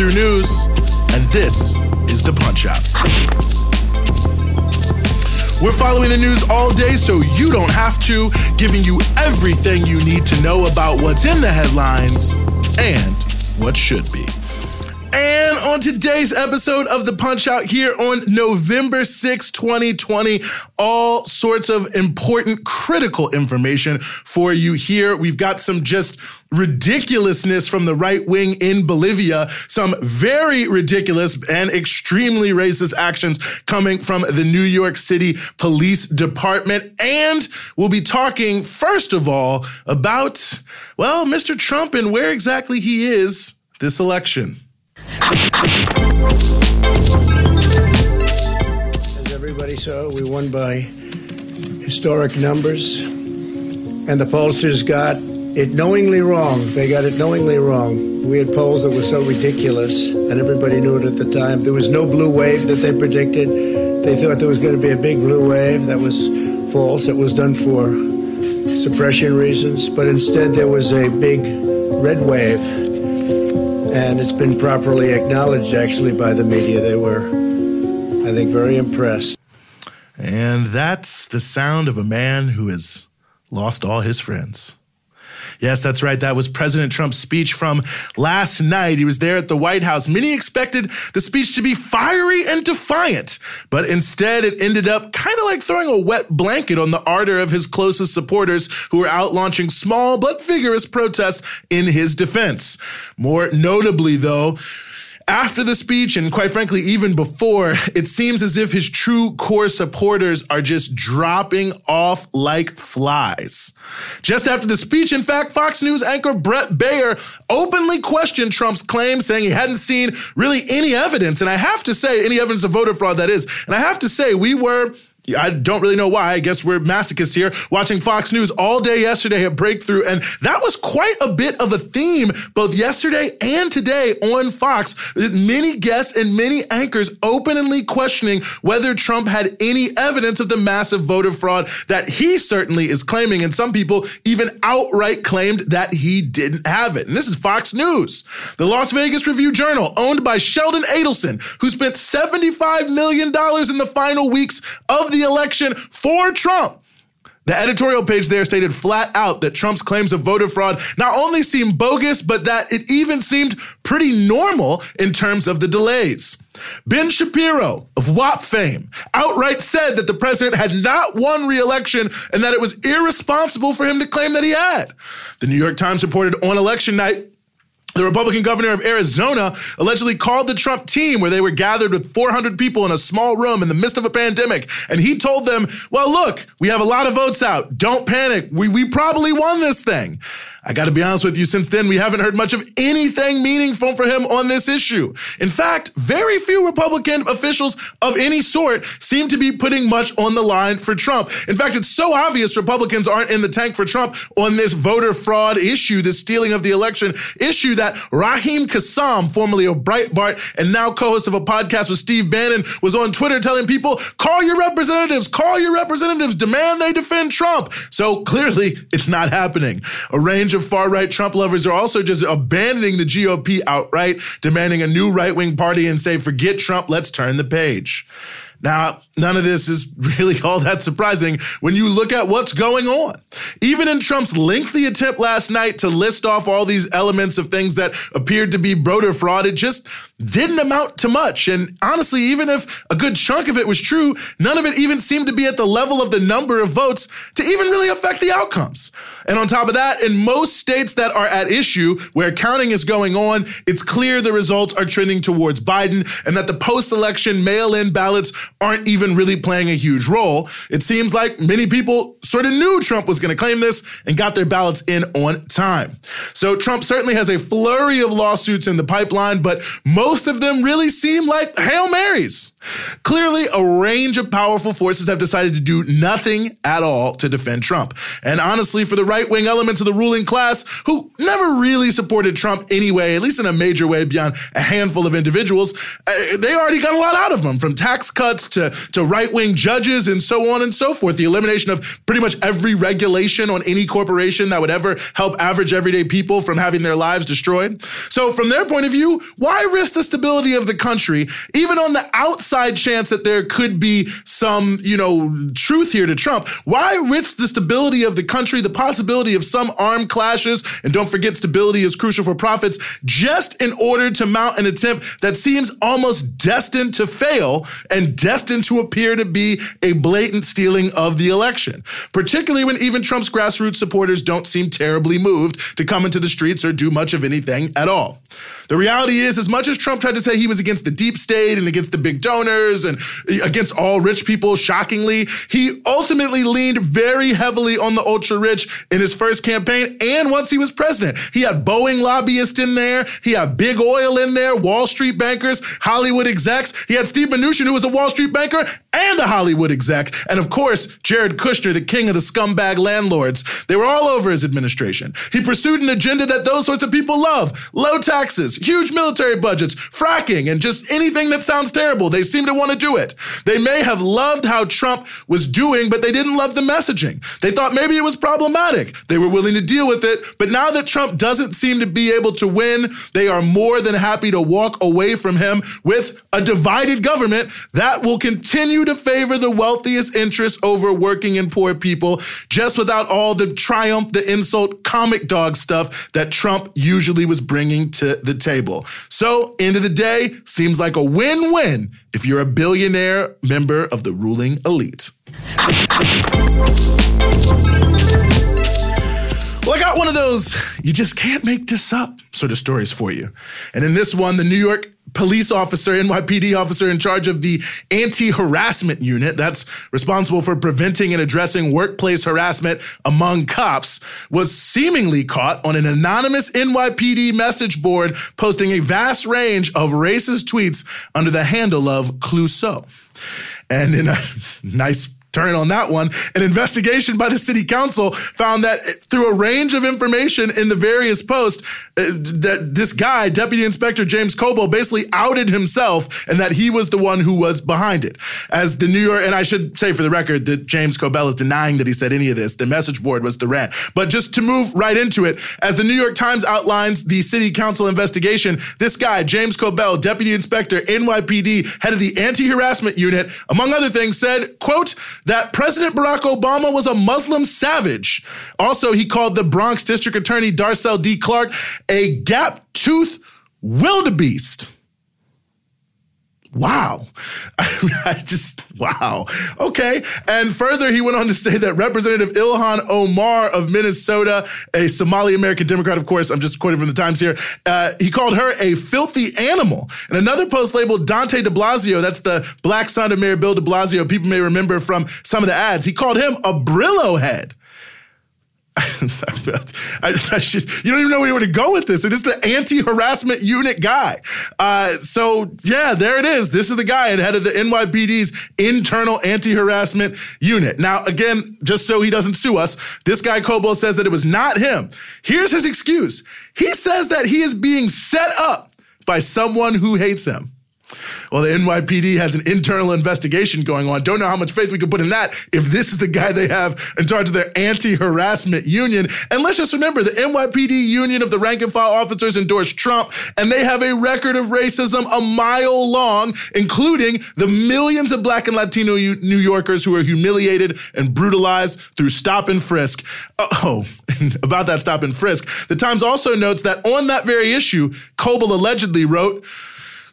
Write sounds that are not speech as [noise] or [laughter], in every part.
5 p.m. You're listening to Breakthrough News, and this is the Punch Out. We're following the news all day so you don't have to, giving you everything you need to know about what's in the headlines and what should be. On today's episode of the Punch Out here on November 6, 2020, all sorts of important, critical information for you here. We've got some just ridiculousness from the right wing in Bolivia, some very ridiculous and extremely racist actions coming from the New York City Police Department. And we'll be talking, first of all, about, well, Mr. Trump and where exactly he is this election. As everybody saw, we won by historic numbers, and the pollsters got it knowingly wrong. They got it knowingly wrong. We had polls that were so ridiculous, and everybody knew it at the time. There was no blue wave that they predicted. They thought there was going to be a big blue wave. That was false. It was done for suppression reasons, but instead there was a big red wave and it's been properly acknowledged actually by the media. They were, I think, very impressed. And that's the sound of a man who has lost all his friends. Yes, that's right. That was President Trump's speech from last night. He was there at the White House. Many expected the speech to be fiery and defiant, but instead it ended up kind of like throwing a wet blanket on the ardor of his closest supporters who were out launching small but vigorous protests in his defense. More notably, though, after the speech, and quite frankly, even before, it seems as if his true core supporters are just dropping off like flies. Just after the speech, in fact, Fox News anchor Bret Baier openly questioned Trump's claim, saying he hadn't seen really any evidence. And I have to say, any evidence of voter fraud, that is. And I have to say, we were I don't really know why. I guess we're masochists here watching Fox News all day yesterday at Breakthrough. And that was quite a bit of a theme both yesterday and today on Fox. Many guests and many anchors openly questioning whether Trump had any evidence of the massive voter fraud that he certainly is claiming. And some people even outright claimed that he didn't have it. And this is Fox News. The Las Vegas Review Journal, owned by Sheldon Adelson, who spent $75 million in the final weeks of the election for Trump. The editorial page there stated flat out that Trump's claims of voter fraud not only seemed bogus, but that it even seemed pretty normal in terms of the delays. Ben Shapiro of WAP fame outright said that the president had not won re-election and that it was irresponsible for him to claim that he had. The New York Times reported on election night the Republican governor of Arizona allegedly called the Trump team where they were gathered with 400 people in a small room in the midst of a pandemic. And he told them, well, look, we have a lot of votes out. Don't panic. We, we probably won this thing. I got to be honest with you, since then, we haven't heard much of anything meaningful from him on this issue. In fact, very few Republican officials of any sort seem to be putting much on the line for Trump. In fact, it's so obvious Republicans aren't in the tank for Trump on this voter fraud issue, this stealing of the election issue, that Raheem Kassam, formerly of Breitbart and now co host of a podcast with Steve Bannon, was on Twitter telling people, call your representatives, call your representatives, demand they defend Trump. So clearly, it's not happening. A range of far right Trump lovers are also just abandoning the GOP outright, demanding a new right wing party and say, forget Trump, let's turn the page. Now, none of this is [laughs] really all that surprising when you look at what's going on. Even in Trump's lengthy attempt last night to list off all these elements of things that appeared to be voter fraud, it just didn't amount to much. And honestly, even if a good chunk of it was true, none of it even seemed to be at the level of the number of votes to even really affect the outcomes. And on top of that, in most states that are at issue where counting is going on, it's clear the results are trending towards Biden and that the post election mail in ballots aren't even really playing a huge role. It seems like many people sort of knew Trump was going to claim this and got their ballots in on time. So Trump certainly has a flurry of lawsuits in the pipeline, but most of them really seem like Hail Marys. Clearly, a range of powerful forces have decided to do nothing at all to defend Trump. And honestly, for the right wing elements of the ruling class, who never really supported Trump anyway, at least in a major way beyond a handful of individuals, uh, they already got a lot out of him from tax cuts to, to right wing judges and so on and so forth. The elimination of pretty much every regulation on any corporation that would ever help average everyday people from having their lives destroyed. So, from their point of view, why risk the stability of the country, even on the outside? Outside chance that there could be some, you know, truth here to Trump, why risk the stability of the country, the possibility of some armed clashes, and don't forget stability is crucial for profits, just in order to mount an attempt that seems almost destined to fail and destined to appear to be a blatant stealing of the election, particularly when even Trump's grassroots supporters don't seem terribly moved to come into the streets or do much of anything at all. The reality is, as much as Trump tried to say he was against the deep state and against the big donors and against all rich people, shockingly, he ultimately leaned very heavily on the ultra rich in his first campaign and once he was president. He had Boeing lobbyists in there, he had big oil in there, Wall Street bankers, Hollywood execs. He had Steve Mnuchin, who was a Wall Street banker and a Hollywood exec. And of course, Jared Kushner, the king of the scumbag landlords. They were all over his administration. He pursued an agenda that those sorts of people love low taxes, huge military budgets, fracking, and just anything that sounds terrible. They seem to want to do it. They may have loved how Trump was doing, but they didn't love the messaging. They thought maybe it was problematic. They were willing to deal with it. But now that Trump doesn't seem to be able to win, they are more than happy to walk away from him with a divided government that will continue to favor the wealthiest interests over working and poor people, just without all the triumph, the insult, comic dog stuff that Trump usually was bringing to the table. So, end of the day, seems like a win win if you're a billionaire member of the ruling elite. Well, I got one of those, you just can't make this up sort of stories for you. And in this one, the New York police officer, NYPD officer in charge of the anti harassment unit that's responsible for preventing and addressing workplace harassment among cops, was seemingly caught on an anonymous NYPD message board posting a vast range of racist tweets under the handle of Clouseau. And in a [laughs] nice turn on that one. An investigation by the city council found that through a range of information in the various posts, uh, that this guy, Deputy Inspector James Kobel, basically outed himself and that he was the one who was behind it. As the New York, and I should say for the record that James Kobel is denying that he said any of this. The message board was the rant. But just to move right into it, as the New York Times outlines the city council investigation, this guy, James Kobel, Deputy Inspector, NYPD, head of the anti-harassment unit, among other things, said, quote, that President Barack Obama was a Muslim savage. Also, he called the Bronx District Attorney Darcel D. Clark a gap tooth wildebeest. Wow. [laughs] I just, wow. Okay. And further, he went on to say that Representative Ilhan Omar of Minnesota, a Somali American Democrat, of course, I'm just quoting from the Times here, uh, he called her a filthy animal. And another post labeled Dante de Blasio, that's the black son of Mayor Bill de Blasio, people may remember from some of the ads, he called him a Brillo head. [laughs] I, I you don't even know where to go with this. It is the anti-harassment unit guy. Uh, so yeah, there it is. This is the guy head of the NYPD's internal anti-harassment unit. Now, again, just so he doesn't sue us, this guy Kobel says that it was not him. Here's his excuse. He says that he is being set up by someone who hates him. Well, the NYPD has an internal investigation going on. Don't know how much faith we can put in that if this is the guy they have in charge of their anti harassment union. And let's just remember the NYPD union of the rank and file officers endorsed Trump, and they have a record of racism a mile long, including the millions of black and Latino New Yorkers who are humiliated and brutalized through stop and frisk. Uh, oh, [laughs] about that stop and frisk, the Times also notes that on that very issue, Kobel allegedly wrote,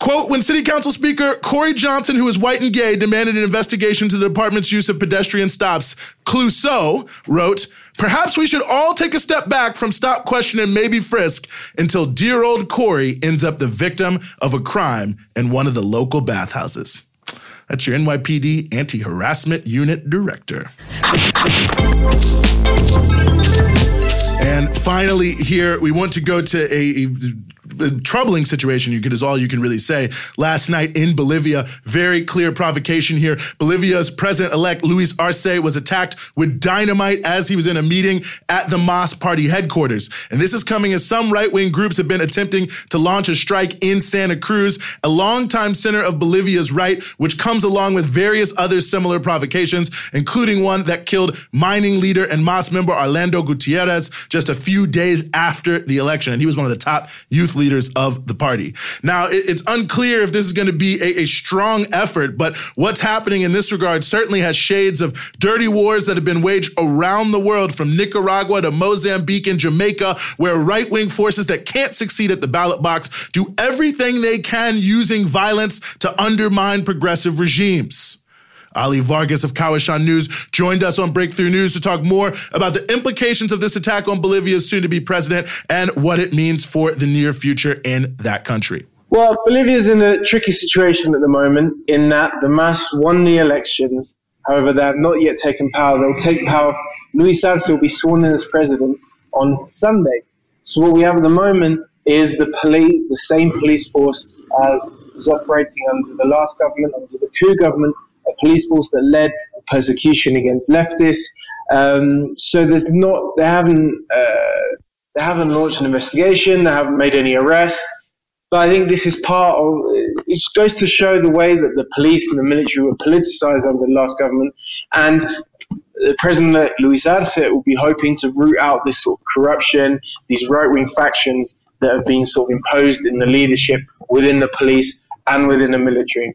Quote, when City Council Speaker Corey Johnson, who is white and gay, demanded an investigation into the department's use of pedestrian stops, Clouseau wrote, Perhaps we should all take a step back from stop, question, and maybe frisk until dear old Corey ends up the victim of a crime in one of the local bathhouses. That's your NYPD anti harassment unit director. And finally, here we want to go to a, troubling situation, you could is all you can really say. Last night in Bolivia, very clear provocation here. Bolivia's president-elect Luis Arce was attacked with dynamite as he was in a meeting at the MAS party headquarters. And this is coming as some right-wing groups have been attempting to launch a strike in Santa Cruz, a longtime center of Bolivia's right, which comes along with various other similar provocations, including one that killed mining leader and MAS member Orlando Gutierrez just a few days after the election. And he was one of the top youth leaders of the party. Now, it's unclear if this is going to be a, a strong effort, but what's happening in this regard certainly has shades of dirty wars that have been waged around the world from Nicaragua to Mozambique and Jamaica, where right wing forces that can't succeed at the ballot box do everything they can using violence to undermine progressive regimes. Ollie Vargas of Kawsachun News joined us on Breakthrough News to talk more about the implications of this attack on Bolivia's soon to be president and what it means for the near future in that country. Well, Bolivia is in a tricky situation at the moment in that the MAS won the elections. However, they have not yet taken power. They'll take power. Luis Arce will be sworn in as president on Sunday. So what we have at the moment is the police, the same police force as was operating under the last government, under the coup government, a police force that led persecution against leftists. Um, so there's not, they haven't, uh, they haven't launched an investigation. They haven't made any arrests. But I think this is part of, it goes to show the way that the police and the military were politicized under the last government. And the President Luis Arce will be hoping to root out this sort of corruption, these right wing factions that have been sort of imposed in the leadership within the police and within the military.